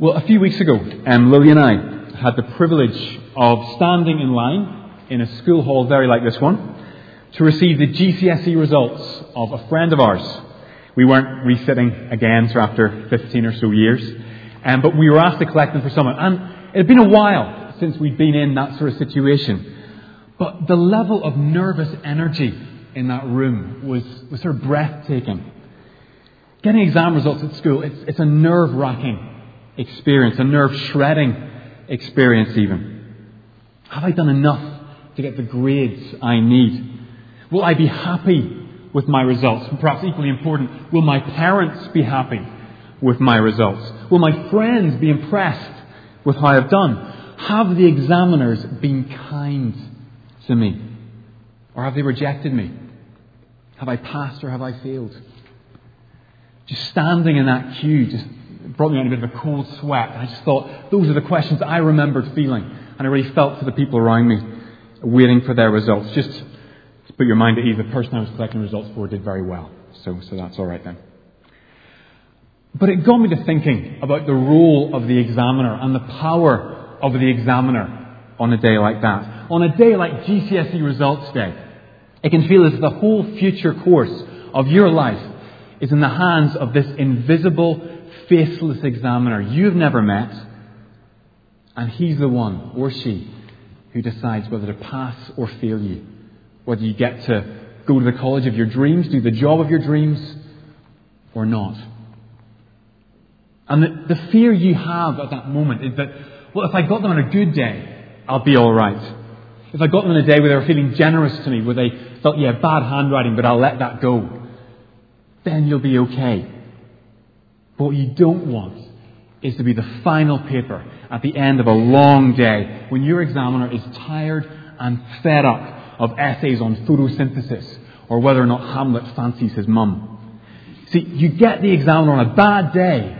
Well, a few weeks ago, um, Lily and I had the privilege of standing in line in a school hall very like this one to receive the GCSE results of a friend of ours. We weren't resitting again so after 15 or so years, um, but we were asked to collect them for someone. And it had been a while since we'd been in that sort of situation. But the level of nervous energy in that room was, was sort of breathtaking. Getting exam results at school, it's, it's a nerve wracking experience, a nerve shredding experience, even. Have I done enough to get the grades I need? Will I be happy with my results? And perhaps equally important, will my parents be happy with my results? Will my friends be impressed with how I've done? Have the examiners been kind to me? Or have they rejected me? Have I passed or have I failed? Just standing in that queue just brought me on a bit of a cold sweat. I just thought, those are the questions I remembered feeling. And I really felt for the people around me waiting for their results. Just to put your mind at ease, the person I was collecting results for did very well. So, so that's all right then. But it got me to thinking about the role of the examiner and the power of the examiner on a day like that. On a day like GCSE results day, it can feel as if the whole future course of your life is in the hands of this invisible, faceless examiner you've never met, and he's the one, or she, who decides whether to pass or fail you, whether you get to go to the college of your dreams, do the job of your dreams, or not. And the, the fear you have at that moment is that, well, if I got them on a good day, I'll be all right. If I got them on a day where they were feeling generous to me, where they felt, yeah, bad handwriting, but I'll let that go, then you'll be okay. But what you don't want is to be the final paper at the end of a long day when your examiner is tired and fed up of essays on photosynthesis or whether or not Hamlet fancies his mum. See, you get the examiner on a bad day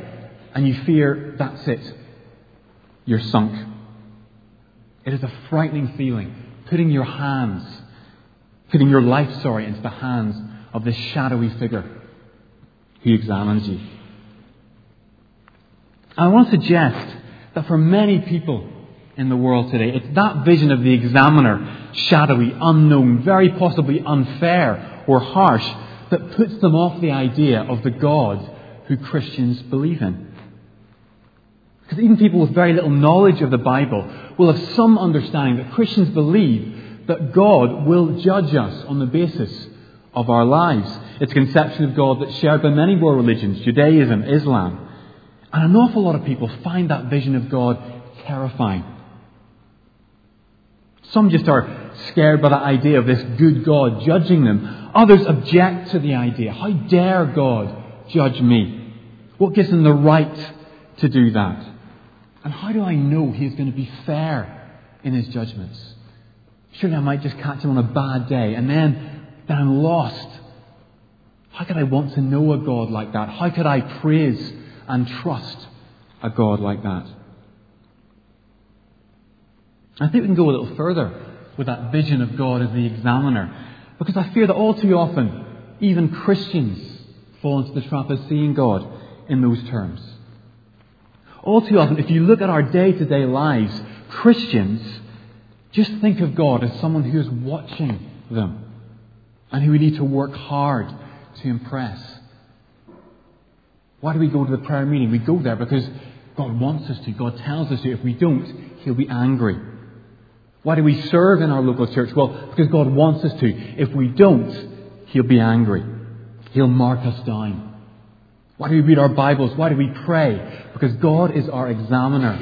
and you fear that's it. You're sunk. It is a frightening feeling, putting your hands, putting your life, sorry, into the hands of this shadowy figure who examines you. I want to suggest that for many people in the world today, it's that vision of the examiner, shadowy, unknown, very possibly unfair or harsh, that puts them off the idea of the God who Christians believe in. Because even people with very little knowledge of the Bible will have some understanding that Christians believe that God will judge us on the basis of our lives. It's a conception of God that's shared by many world religions, Judaism, Islam. And an awful lot of people find that vision of God terrifying. Some just are scared by the idea of this good God judging them. Others object to the idea. How dare God judge me? What gives him the right to do that? And how do I know he is going to be fair in his judgments? Surely I might just catch him on a bad day and then, then I'm lost. How could I want to know a God like that? How could I praise and trust a God like that. I think we can go a little further with that vision of God as the examiner, because I fear that all too often, even Christians fall into the trap of seeing God in those terms. All too often, if you look at our day to day lives, Christians just think of God as someone who is watching them and who we need to work hard to impress. Why do we go to the prayer meeting? We go there because God wants us to. God tells us to. If we don't, He'll be angry. Why do we serve in our local church? Well, because God wants us to. If we don't, He'll be angry. He'll mark us down. Why do we read our Bibles? Why do we pray? Because God is our examiner.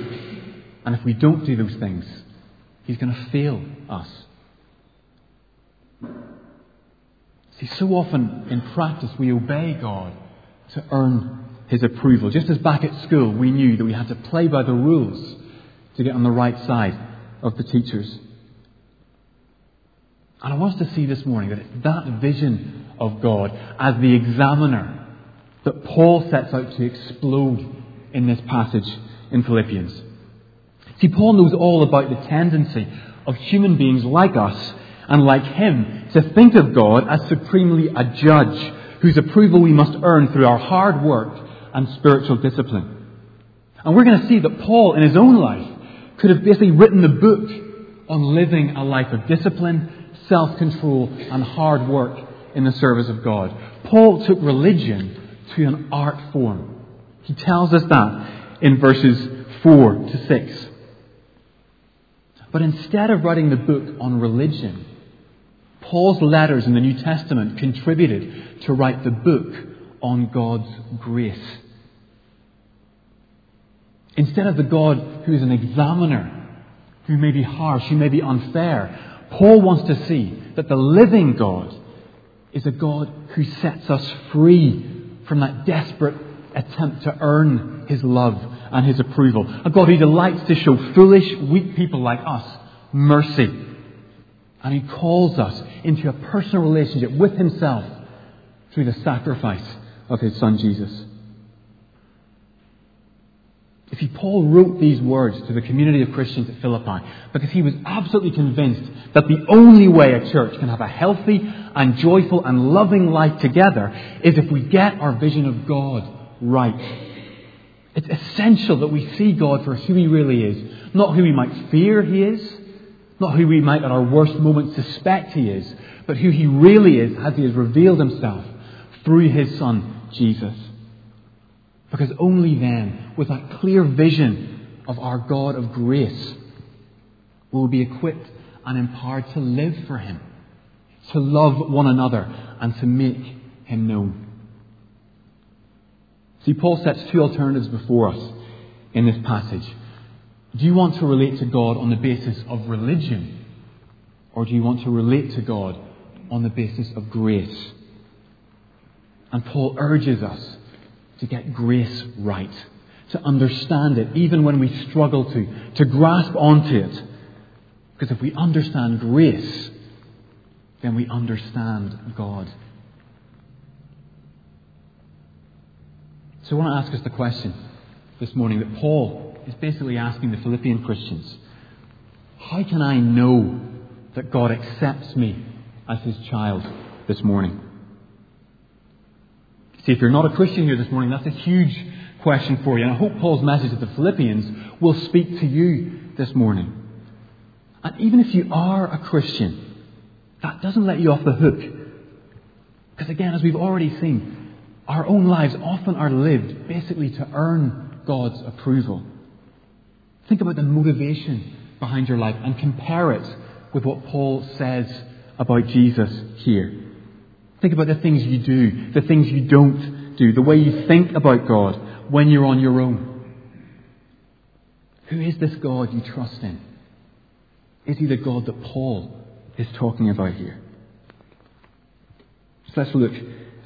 And if we don't do those things, He's going to fail us. See, so often in practice we obey God to earn his approval. Just as back at school we knew that we had to play by the rules to get on the right side of the teachers. And I want us to see this morning that it's that vision of God as the examiner that Paul sets out to explode in this passage in Philippians. See, Paul knows all about the tendency of human beings like us and like him to think of God as supremely a judge whose approval we must earn through our hard work and spiritual discipline. And we're going to see that Paul, in his own life, could have basically written the book on living a life of discipline, self control, and hard work in the service of God. Paul took religion to an art form. He tells us that in verses 4 to 6. But instead of writing the book on religion, Paul's letters in the New Testament contributed to write the book on God's grace. Instead of the God who is an examiner, who may be harsh, who may be unfair, Paul wants to see that the living God is a God who sets us free from that desperate attempt to earn his love and his approval. A God who delights to show foolish, weak people like us mercy. And he calls us into a personal relationship with himself through the sacrifice of his son Jesus. You see, Paul wrote these words to the community of Christians at Philippi because he was absolutely convinced that the only way a church can have a healthy and joyful and loving life together is if we get our vision of God right. It's essential that we see God for who He really is, not who we might fear He is, not who we might at our worst moments suspect He is, but who He really is as He has revealed Himself through His Son, Jesus. Because only then, with that clear vision of our God of grace, will we be equipped and empowered to live for Him, to love one another, and to make Him known. See, Paul sets two alternatives before us in this passage. Do you want to relate to God on the basis of religion? Or do you want to relate to God on the basis of grace? And Paul urges us to get grace right, to understand it, even when we struggle to, to grasp onto it. Because if we understand grace, then we understand God. So I want to ask us the question this morning that Paul is basically asking the Philippian Christians How can I know that God accepts me as his child this morning? See, if you're not a Christian here this morning, that's a huge question for you. And I hope Paul's message to the Philippians will speak to you this morning. And even if you are a Christian, that doesn't let you off the hook. Because again, as we've already seen, our own lives often are lived basically to earn God's approval. Think about the motivation behind your life and compare it with what Paul says about Jesus here. Think about the things you do, the things you don't do, the way you think about God when you're on your own. Who is this God you trust in? Is he the God that Paul is talking about here? So let's look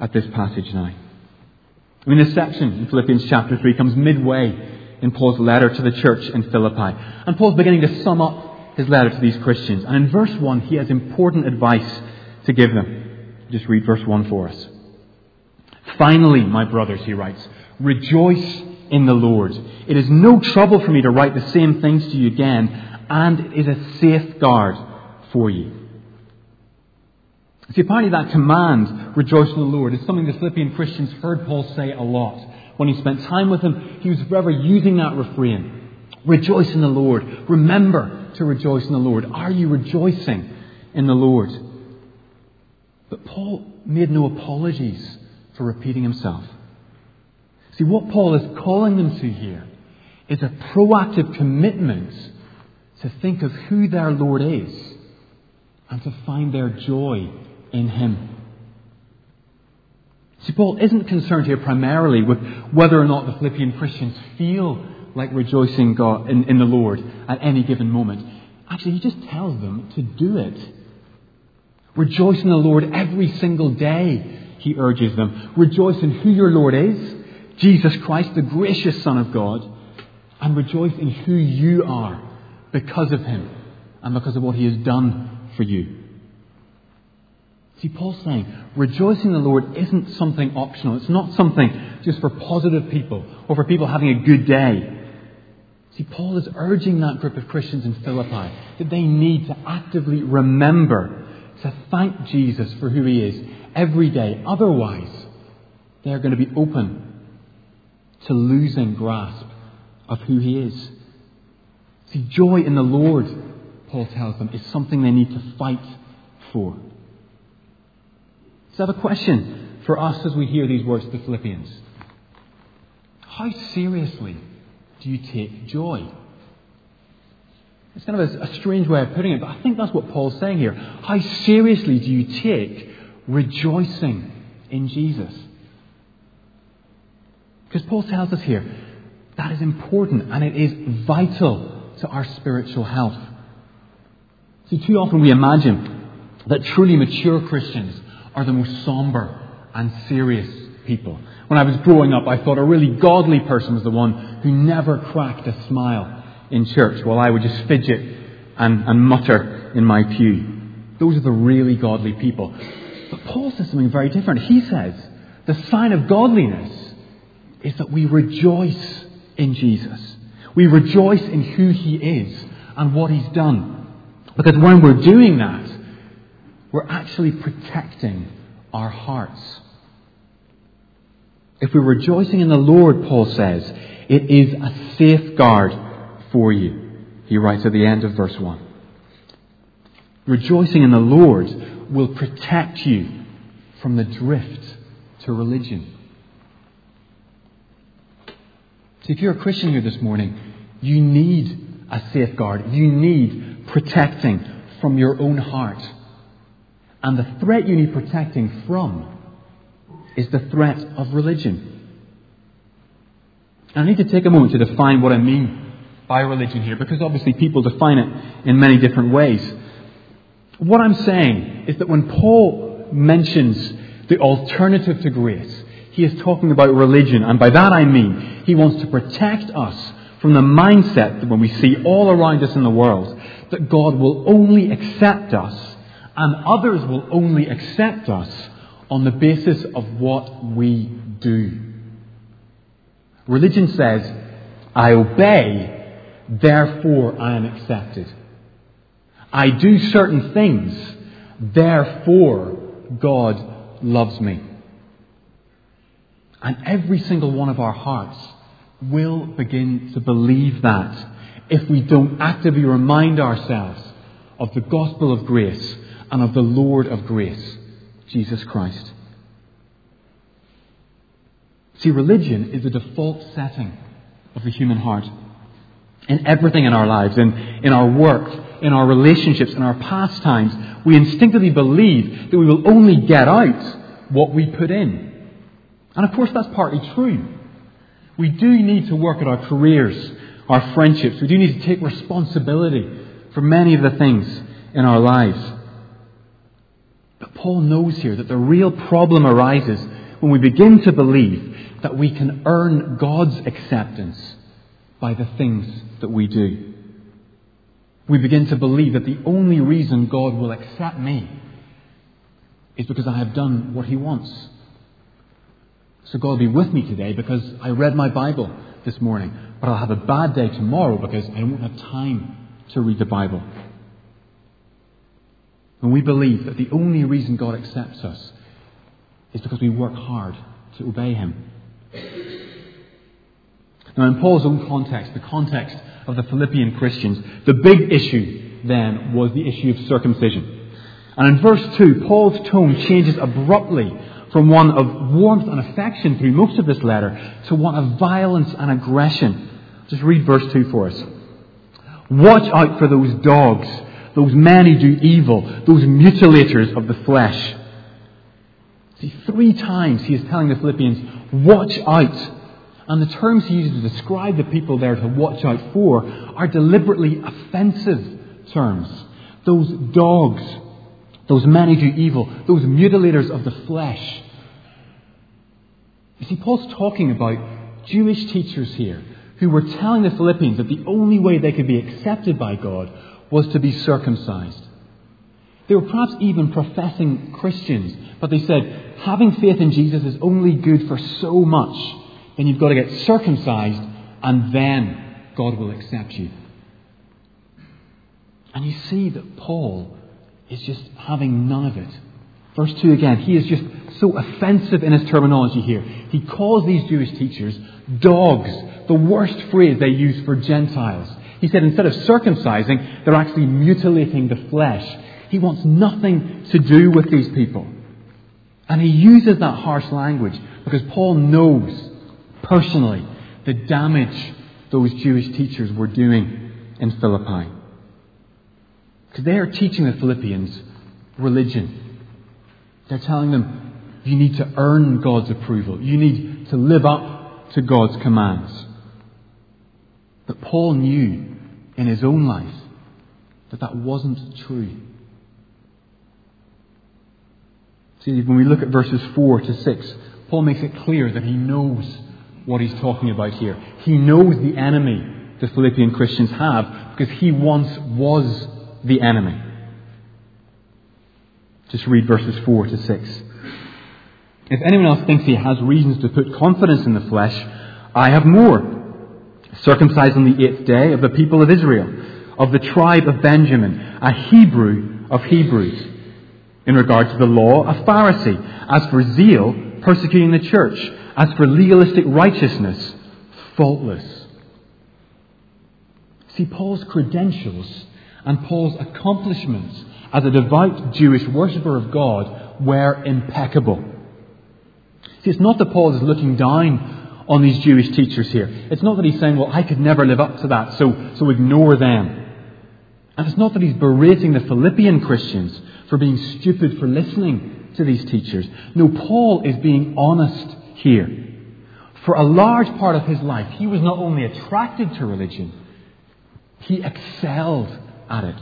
at this passage now. I mean, this section in Philippians chapter 3 comes midway in Paul's letter to the church in Philippi. And Paul's beginning to sum up his letter to these Christians. And in verse 1, he has important advice to give them. Just read verse 1 for us. Finally, my brothers, he writes, rejoice in the Lord. It is no trouble for me to write the same things to you again, and it is a safeguard for you. See, apparently that command, rejoice in the Lord, is something the Philippian Christians heard Paul say a lot. When he spent time with him, he was forever using that refrain. Rejoice in the Lord. Remember to rejoice in the Lord. Are you rejoicing in the Lord? But Paul made no apologies for repeating himself. See, what Paul is calling them to here is a proactive commitment to think of who their Lord is and to find their joy in Him. See, Paul isn't concerned here primarily with whether or not the Philippian Christians feel like rejoicing God in, in the Lord at any given moment. Actually, he just tells them to do it. Rejoice in the Lord every single day, he urges them. Rejoice in who your Lord is, Jesus Christ, the gracious Son of God, and rejoice in who you are because of him and because of what he has done for you. See, Paul's saying rejoicing in the Lord isn't something optional. It's not something just for positive people or for people having a good day. See, Paul is urging that group of Christians in Philippi that they need to actively remember to thank Jesus for who he is every day. Otherwise, they're going to be open to losing grasp of who He is. See, joy in the Lord, Paul tells them, is something they need to fight for. So I have a question for us as we hear these words to the Philippians. How seriously do you take joy? It's kind of a, a, strange way of putting it, but I think that's what Paul's saying here. How seriously do you take rejoicing in Jesus? Because Paul tells us here that is important and it is vital to our spiritual health. See, too often we imagine that truly mature Christians are the most somber and serious people. When I was growing up, I thought a really godly person was the one who never cracked a smile in church while I would just fidget and, and mutter in my pew. Those are the really godly people. But Paul says something very different. He says the sign of godliness is that we rejoice in Jesus. We rejoice in who He is and what He's done. Because when we're doing that, we're actually protecting our hearts. If we're rejoicing in the Lord, Paul says, it is a safeguard for you. He writes at the end of verse 1. Rejoicing in the Lord will protect you from the drift to religion. See, if you're a Christian here this morning, you need a safeguard. You need protecting from your own heart. And the threat you need protecting from is the threat of religion. And I need to take a moment to define what I mean by religion here, because obviously people define it in many different ways. What I'm saying is that when Paul mentions the alternative to grace, he is talking about religion, and by that I mean he wants to protect us from the mindset that when we see all around us in the world that God will only accept us and others will only accept us on the basis of what we do. Religion says, I obey therefore I am accepted. I do certain things, therefore God loves me. And every single one of our hearts will begin to believe that if we don't actively remind ourselves of the gospel of grace and of the Lord of grace, Jesus Christ. See, religion is the default setting of the human heart in everything in our lives, in, in our work, in our relationships, in our pastimes, we instinctively believe that we will only get out what we put in. And of course, that's partly true. We do need to work at our careers, our friendships. We do need to take responsibility for many of the things in our lives. But Paul knows here that the real problem arises when we begin to believe that we can earn God's acceptance by the things that we do. We begin to believe that the only reason God will accept me is because I have done what He wants. So God be with me today because I read my Bible this morning, but I'll have a bad day tomorrow because I won't have time to read the Bible. And we believe that the only reason God accepts us is because we work hard to obey Him. Now, in Paul's own context, the context of the Philippian Christians, the big issue then was the issue of circumcision. And in verse 2, Paul's tone changes abruptly from one of warmth and affection through most of this letter to one of violence and aggression. Just read verse 2 for us. Watch out for those dogs, those men who do evil, those mutilators of the flesh. See, three times he is telling the Philippians, watch out and the terms he uses to describe the people there to watch out for are deliberately offensive terms. Those dogs, those men who do evil, those mutilators of the flesh. You see, Paul's talking about Jewish teachers here who were telling the Philippians that the only way they could be accepted by God was to be circumcised. They were perhaps even professing Christians, but they said having faith in Jesus is only good for so much then you've got to get circumcised, and then God will accept you. And you see that Paul is just having none of it. Verse 2 again, he is just so offensive in his terminology here. He calls these Jewish teachers dogs, the worst phrase they use for Gentiles. He said instead of circumcising, they're actually mutilating the flesh. He wants nothing to do with these people. And he uses that harsh language because Paul knows personally the damage those Jewish teachers were doing in Philippi. Because they are teaching the Philippians religion. They're telling them, you need to earn God's approval. You need to live up to God's commands. But Paul knew in his own life that that wasn't true. See, when we look at verses 4 to 6, Paul makes it clear that he knows what he's talking about here. He knows the enemy the Philippian Christians have because he once was the enemy. Just read verses 4 to 6. If anyone else thinks he has reasons to put confidence in the flesh, I have more. Circumcised on the eighth day of the people of Israel, of the tribe of Benjamin, a Hebrew of Hebrews. In regard to the law, a Pharisee. As for zeal, persecuting the church. As for legalistic righteousness, faultless. See, Paul's credentials and Paul's accomplishments as a devout Jewish worshipper of God were impeccable. See, it's not that Paul is looking down on these Jewish teachers here. It's not that he's saying, well, I could never live up to that, so, so ignore them. And it's not that he's berating the Philippian Christians for being stupid for listening to these teachers. No, Paul is being honest here. For a large part of his life, he was not only attracted to religion, he excelled at it.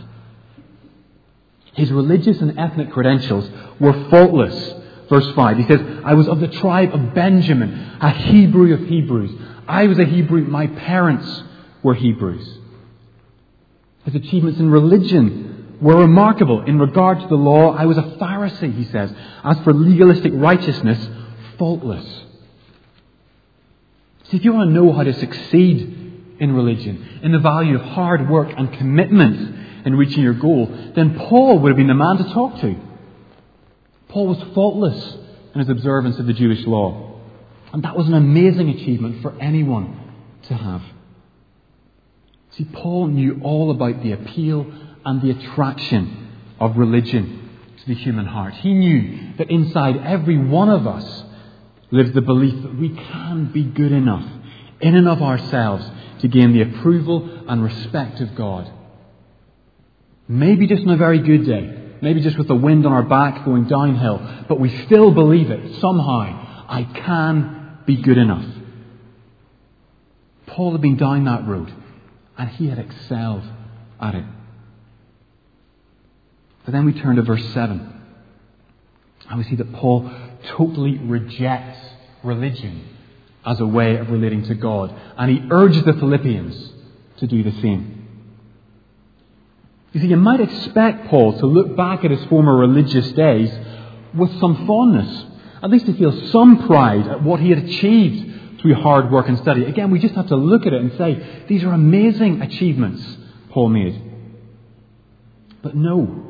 His religious and ethnic credentials were faultless. Verse 5, he says, I was of the tribe of Benjamin, a Hebrew of Hebrews. I was a Hebrew, my parents were Hebrews. His achievements in religion were remarkable. In regard to the law, I was a Pharisee, he says. As for legalistic righteousness, faultless. See, if you want to know how to succeed in religion, in the value of hard work and commitment in reaching your goal, then Paul would have been the man to talk to. Paul was faultless in his observance of the Jewish law. And that was an amazing achievement for anyone to have. See, Paul knew all about the appeal and the attraction of religion to the human heart. He knew that inside every one of us lives the belief that we can be good enough in and of ourselves to gain the approval and respect of God. Maybe just on a very good day. Maybe just with the wind on our back going downhill. But we still believe it. Somehow, I can be good enough. Paul had been down that road, and he had excelled at it. But then we turn to verse 7. And we see that Paul totally rejects religion as a way of relating to God. And he urges the Philippians to do the same. You see, you might expect Paul to look back at his former religious days with some fondness, at least to feel some pride at what he had achieved through hard work and study. Again, we just have to look at it and say, these are amazing achievements Paul made. But no.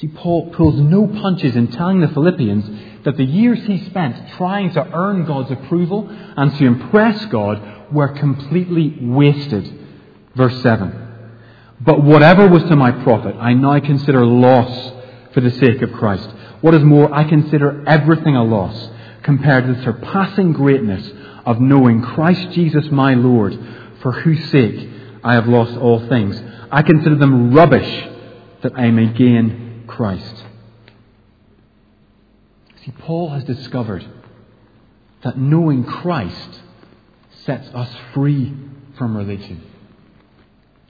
See, Paul pulls no punches in telling the Philippians that the years he spent trying to earn God's approval and to impress God were completely wasted. Verse 7. But whatever was to my profit, I now consider loss for the sake of Christ. What is more, I consider everything a loss compared to the surpassing greatness of knowing Christ Jesus my Lord, for whose sake I have lost all things. I consider them rubbish that I may gain Christ. See, Paul has discovered that knowing Christ sets us free from religion.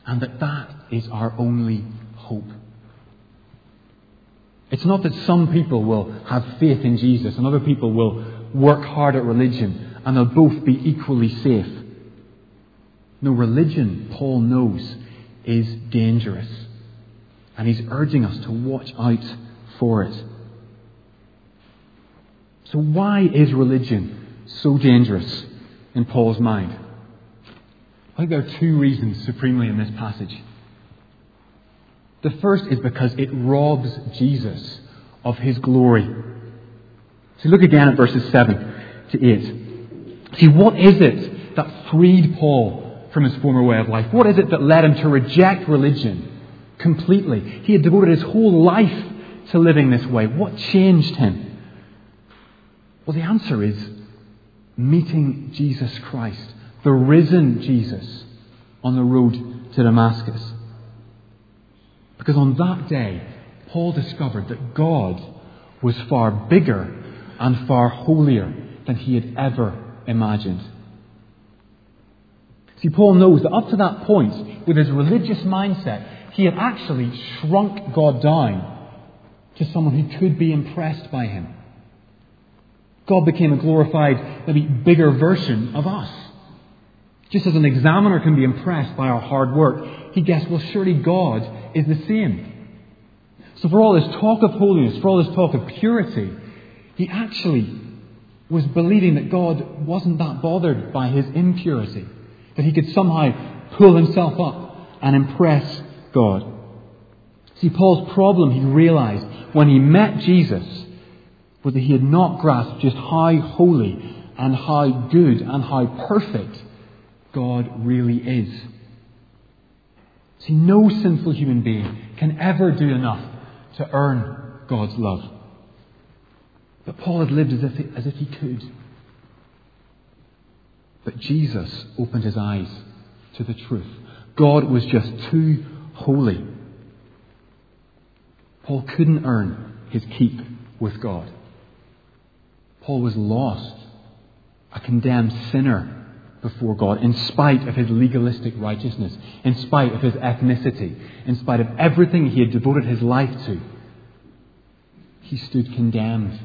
And that that is our only hope. It's not that some people will have faith in Jesus and other people will work hard at religion and they'll both be equally safe. No, religion, Paul knows, is dangerous. And he's urging us to watch out for it. So, why is religion so dangerous in Paul's mind? I think there are two reasons supremely in this passage. The first is because it robs Jesus of his glory. So look again at verses 7 to 8. See, what is it that freed Paul from his former way of life? What is it that led him to reject religion completely? He had devoted his whole life to living this way. What changed him? Well, the answer is meeting Jesus Christ, the risen Jesus, on the road to Damascus. Because on that day, Paul discovered that God was far bigger and far holier than he had ever imagined. See, Paul knows that up to that point, with his religious mindset, he had actually shrunk God down to someone who could be impressed by him. God became a glorified, maybe bigger version of us. Just as an examiner can be impressed by our hard work, he guessed, well, surely God is the same. So, for all this talk of holiness, for all this talk of purity, he actually was believing that God wasn't that bothered by his impurity, that he could somehow pull himself up and impress God. See, Paul's problem, he realized when he met Jesus, was that he had not grasped just how holy and how good and how perfect God really is. See, no sinful human being can ever do enough to earn God's love. But Paul had lived as if, he, as if he could. But Jesus opened his eyes to the truth. God was just too holy. Paul couldn't earn his keep with God. Paul was lost, a condemned sinner before God, in spite of his legalistic righteousness, in spite of his ethnicity, in spite of everything he had devoted his life to. He stood condemned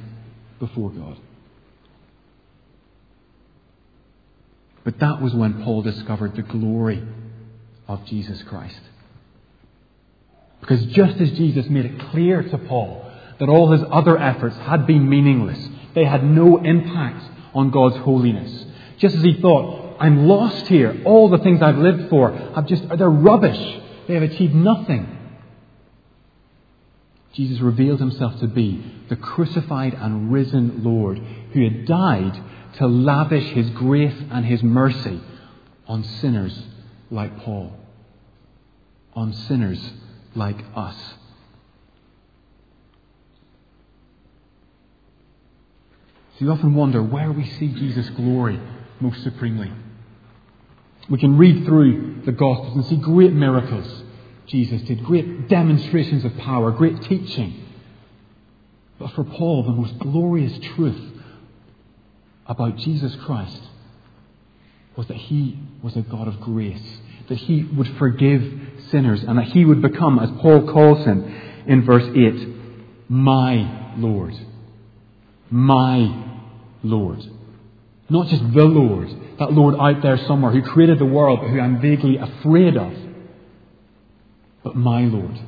before God. But that was when Paul discovered the glory of Jesus Christ. Because just as Jesus made it clear to Paul that all his other efforts had been meaningless, they had no impact on God's holiness. Just as he thought, I'm lost here. All the things I've lived for have just, they're rubbish. They have achieved nothing. Jesus revealed himself to be the crucified and risen Lord who had died to lavish his grace and his mercy on sinners like Paul, on sinners like us. So you often wonder where we see Jesus' glory most supremely. We can read through the Gospels and see great miracles Jesus did, great demonstrations of power, great teaching. But for Paul, the most glorious truth about Jesus Christ was that he was a God of grace, that he would forgive sinners, and that he would become, as Paul calls him in verse 8, my Lord. My Lord. Not just the Lord, that Lord out there somewhere who created the world but who I'm vaguely afraid of but my Lord,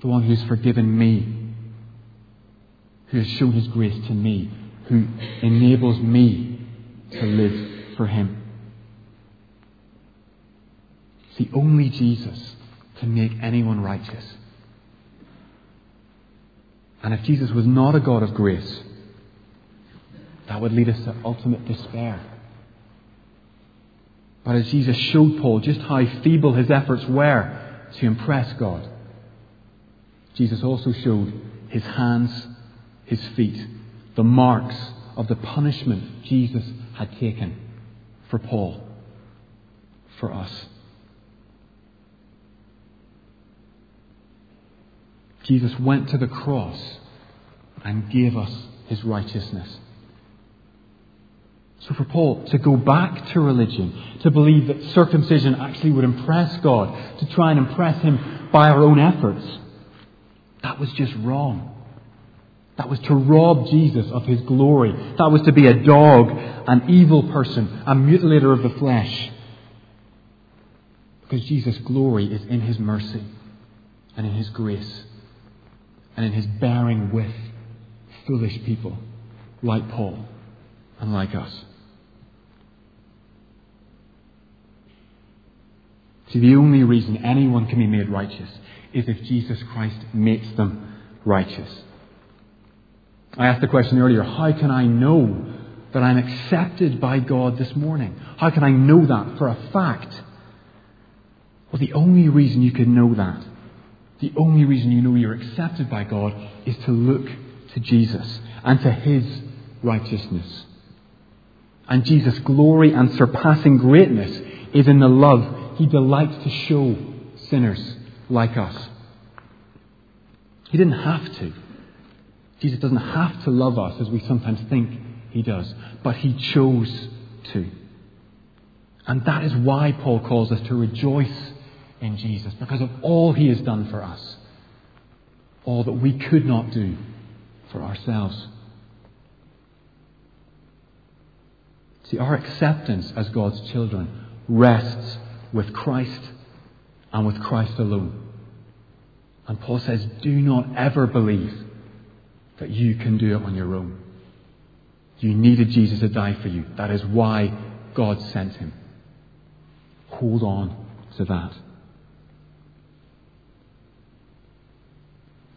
the one who's forgiven me, who has shown his grace to me, who enables me to live for him. See, only Jesus can make anyone righteous. And if Jesus was not a God of grace, that would lead us to ultimate despair. But as Jesus showed Paul just how feeble his efforts were to impress God, Jesus also showed his hands, his feet, the marks of the punishment Jesus had taken for Paul, for us. Jesus went to the cross and gave us his righteousness. So for Paul to go back to religion, to believe that circumcision actually would impress God, to try and impress Him by our own efforts, that was just wrong. That was to rob Jesus of His glory. That was to be a dog, an evil person, a mutilator of the flesh. Because Jesus' glory is in His mercy and in His grace and in His bearing with foolish people like Paul and like us. See, the only reason anyone can be made righteous is if Jesus Christ makes them righteous. I asked the question earlier how can I know that I'm accepted by God this morning? How can I know that for a fact? Well, the only reason you can know that, the only reason you know you're accepted by God, is to look to Jesus and to His righteousness. And Jesus' glory and surpassing greatness is in the love He delights to show sinners like us. He didn't have to. Jesus doesn't have to love us as we sometimes think He does, but He chose to. And that is why Paul calls us to rejoice in Jesus, because of all He has done for us, all that we could not do for ourselves. See, our acceptance as God's children rests with Christ and with Christ alone. And Paul says, do not ever believe that you can do it on your own. You needed Jesus to die for you. That is why God sent him. Hold on to that.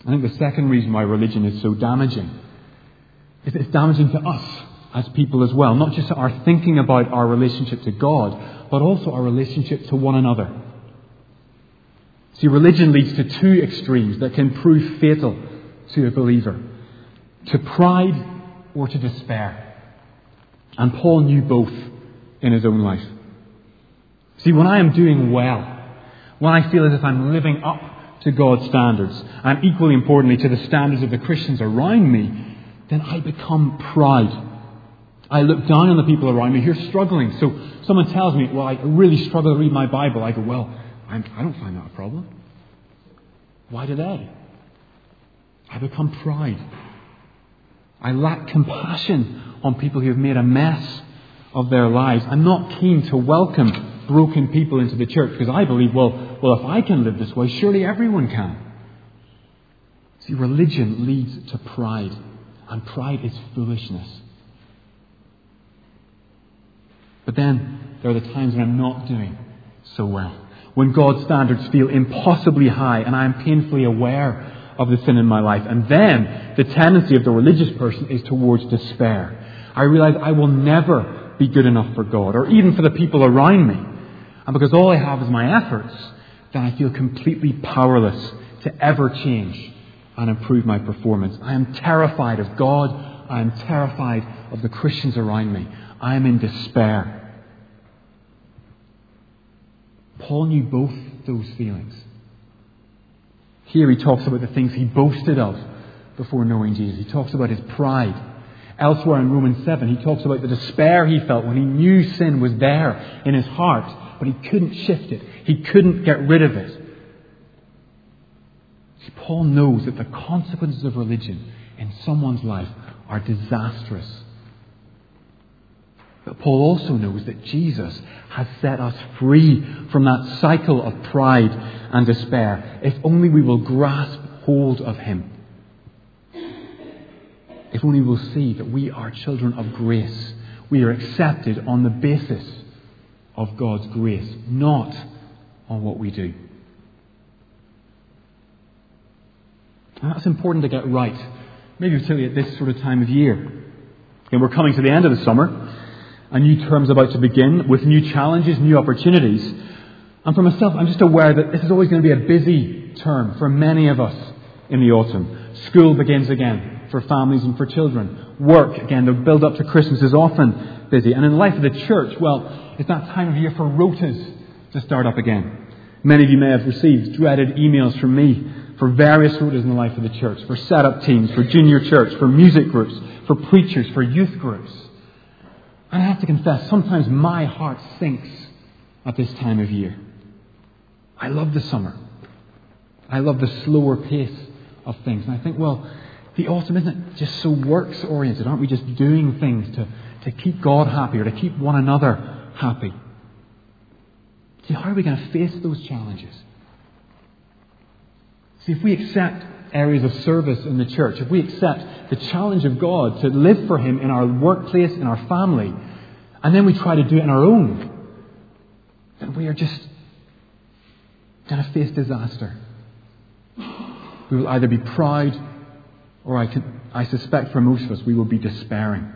I think the second reason why religion is so damaging is that it's damaging to us as people as well, not just our thinking about our relationship to God, but also our relationship to one another. See, religion leads to two extremes that can prove fatal to a believer to pride or to despair. And Paul knew both in his own life. See, when I am doing well, when I feel as if I'm living up to God's standards, and equally importantly to the standards of the Christians around me, then I become pride. I look down on the people around me who are struggling. So someone tells me, well, I really struggle to read my Bible. I go, well, I'm, I do not find that a problem. Why do they? I become pride. I lack compassion on people who have made a mess of their lives. I'm not keen to welcome broken people into the church because I believe, well, well, if I can live this way, surely everyone can. See, religion leads to pride, and pride is foolishness. But then there are the times when I'm not doing so well when God's standards feel impossibly high and I am painfully aware of the sin in my life. And then the tendency of the religious person is towards despair. I realize I will never be good enough for God or even for the people around me. And because all I have is my efforts, then I feel completely powerless to ever change and improve my performance. I am terrified of God. I am terrified of the Christians around me. I am in despair. Paul knew both those feelings. Here he talks about the things he boasted of before knowing Jesus. He talks about his pride. Elsewhere in Romans 7, he talks about the despair he felt when he knew sin was there in his heart, but he couldn't shift it. He couldn't get rid of it. See, Paul knows that the consequences of religion in someone's life are disastrous. But Paul also knows that Jesus has set us free from that cycle of pride and despair if only we will grasp hold of Him. If only we'll see that we are children of grace. We are accepted on the basis of God's grace, not on what we do. And that's important to get right, maybe particularly at this sort of time of year. And we're coming to the end of the summer. A new term's about to begin with new challenges, new opportunities. And for myself, I'm just aware that this is always going to be a busy term for many of us in the autumn. School begins again for families and for children. Work, again, the build up to Christmas is often busy. And in the life of the church, well, it's that time of year for rotas to start up again. Many of you may have received dreaded emails from me for various rotas in the life of the church, for setup teams, for junior church, for music groups, for preachers, for youth groups. And I have to confess, sometimes my heart sinks at this time of year. I love the summer. I love the slower pace of things. And I think, well, the autumn isn't just so works oriented. Aren't we just doing things to, to keep God happy or to keep one another happy? See, how are we going to face those challenges? See, if we accept areas of service in the church, if we accept the challenge of God to live for Him in our workplace, in our family, and then we try to do it on our own, then we are just going to face disaster. We will either be proud or I can, I suspect for most of us, we will be despairing.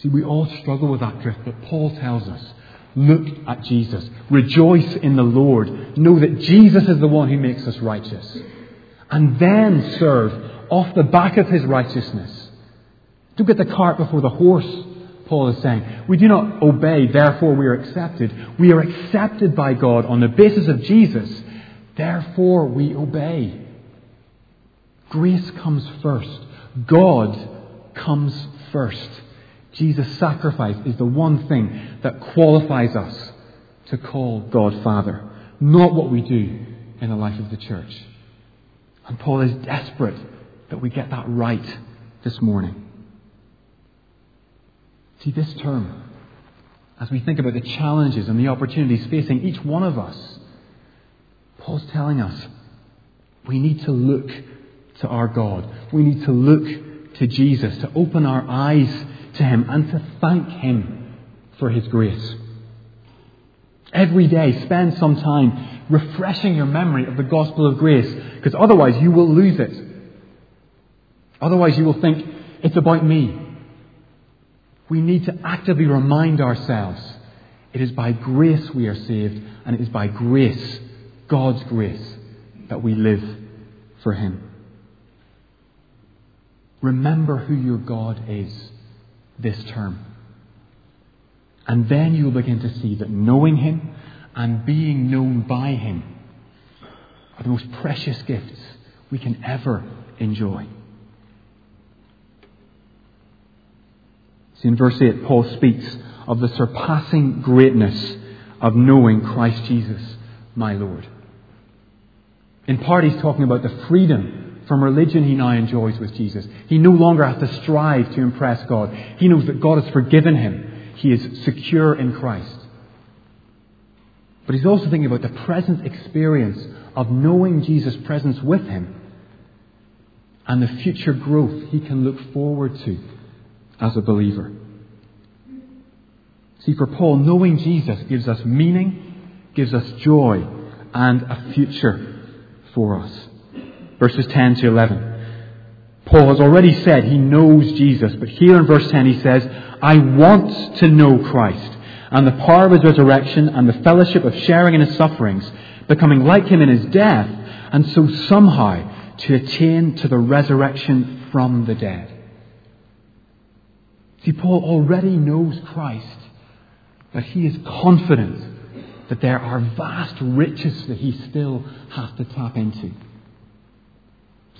See, we all struggle with that drift, but Paul tells us look at Jesus. Rejoice in the Lord. Know that Jesus is the one who makes us righteous. And then serve off the back of his righteousness. Don't get the cart before the horse, Paul is saying. We do not obey, therefore we are accepted. We are accepted by God on the basis of Jesus, therefore we obey. Grace comes first. God comes first. Jesus' sacrifice is the one thing that qualifies us to call God Father, not what we do in the life of the church. And Paul is desperate that we get that right this morning. See, this term, as we think about the challenges and the opportunities facing each one of us, Paul's telling us we need to look to our God. We need to look to Jesus, to open our eyes to Him and to thank Him for His grace. Every day, spend some time refreshing your memory of the gospel of grace, because otherwise you will lose it. Otherwise, you will think, it's about me. We need to actively remind ourselves it is by grace we are saved, and it is by grace, God's grace, that we live for Him. Remember who your God is this term. And then you'll begin to see that knowing Him and being known by Him are the most precious gifts we can ever enjoy. See, in verse 8, Paul speaks of the surpassing greatness of knowing Christ Jesus, my Lord. In part, he's talking about the freedom from religion he now enjoys with Jesus. He no longer has to strive to impress God. He knows that God has forgiven him. He is secure in Christ. But he's also thinking about the present experience of knowing Jesus' presence with him and the future growth he can look forward to as a believer. See, for Paul, knowing Jesus gives us meaning, gives us joy, and a future for us. Verses 10 to 11. Paul has already said he knows Jesus, but here in verse 10 he says, I want to know Christ and the power of his resurrection and the fellowship of sharing in his sufferings, becoming like him in his death, and so somehow to attain to the resurrection from the dead. See, Paul already knows Christ, but he is confident that there are vast riches that he still has to tap into.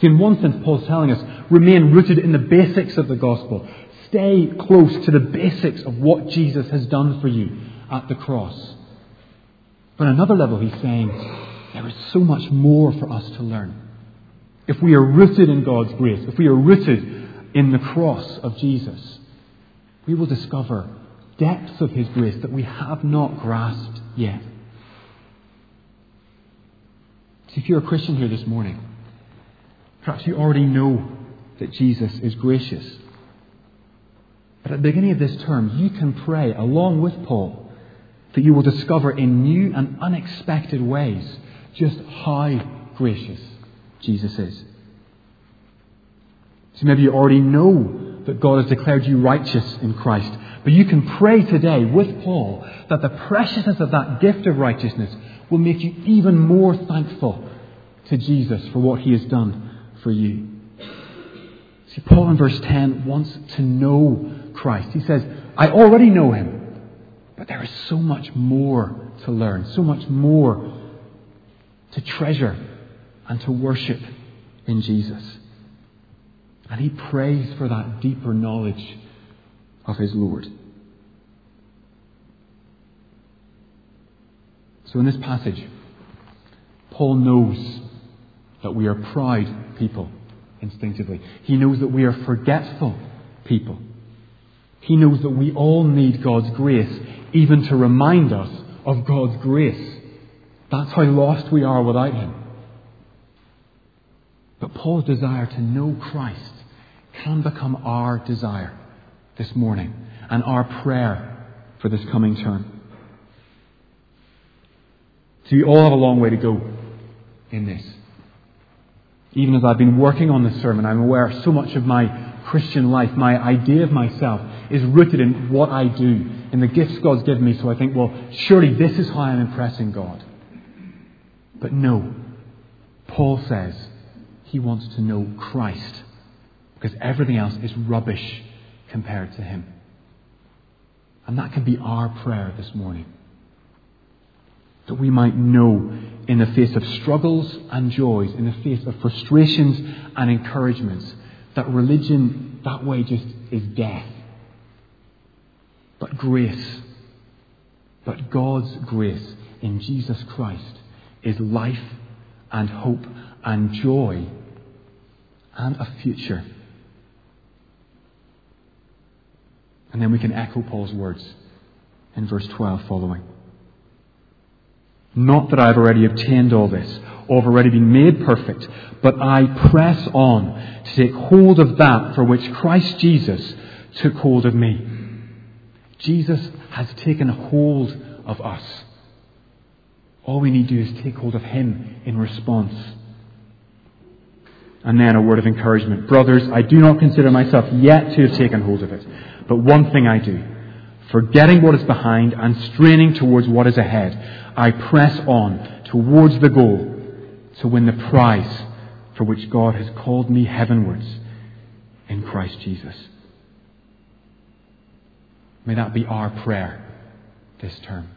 See, in one sense, Paul's telling us remain rooted in the basics of the gospel. Stay close to the basics of what Jesus has done for you at the cross. But on another level, he's saying there is so much more for us to learn. If we are rooted in God's grace, if we are rooted in the cross of Jesus, we will discover depths of His grace that we have not grasped yet. See, if you're a Christian here this morning, perhaps you already know that Jesus is gracious. But at the beginning of this term, you can pray along with Paul that you will discover in new and unexpected ways just how gracious Jesus is. So maybe you already know that God has declared you righteous in Christ. But you can pray today with Paul that the preciousness of that gift of righteousness will make you even more thankful to Jesus for what he has done for you. See, Paul in verse 10 wants to know Christ. He says, I already know him, but there is so much more to learn, so much more to treasure and to worship in Jesus. And he prays for that deeper knowledge of his Lord. So in this passage, Paul knows that we are proud people instinctively. He knows that we are forgetful people. He knows that we all need God's grace, even to remind us of God's grace. That's how lost we are without Him. But Paul's desire to know Christ can become our desire this morning and our prayer for this coming term. So we all have a long way to go in this. Even as I've been working on this sermon, I'm aware so much of my Christian life, my idea of myself, is rooted in what I do, in the gifts God's given me. So I think, well, surely this is how I'm impressing God. But no. Paul says he wants to know Christ because everything else is rubbish compared to him. And that can be our prayer this morning. That we might know in the face of struggles and joys, in the face of frustrations and encouragements, that religion that way just is death. But grace, but God's grace in Jesus Christ is life and hope and joy and a future. And then we can echo Paul's words in verse 12 following. Not that I've already obtained all this, or have already been made perfect, but I press on to take hold of that for which Christ Jesus took hold of me. Jesus has taken hold of us. All we need to do is take hold of Him in response. And then a word of encouragement. Brothers, I do not consider myself yet to have taken hold of it. But one thing I do, forgetting what is behind and straining towards what is ahead, I press on towards the goal to win the prize for which God has called me heavenwards in Christ Jesus. May that be our prayer this term.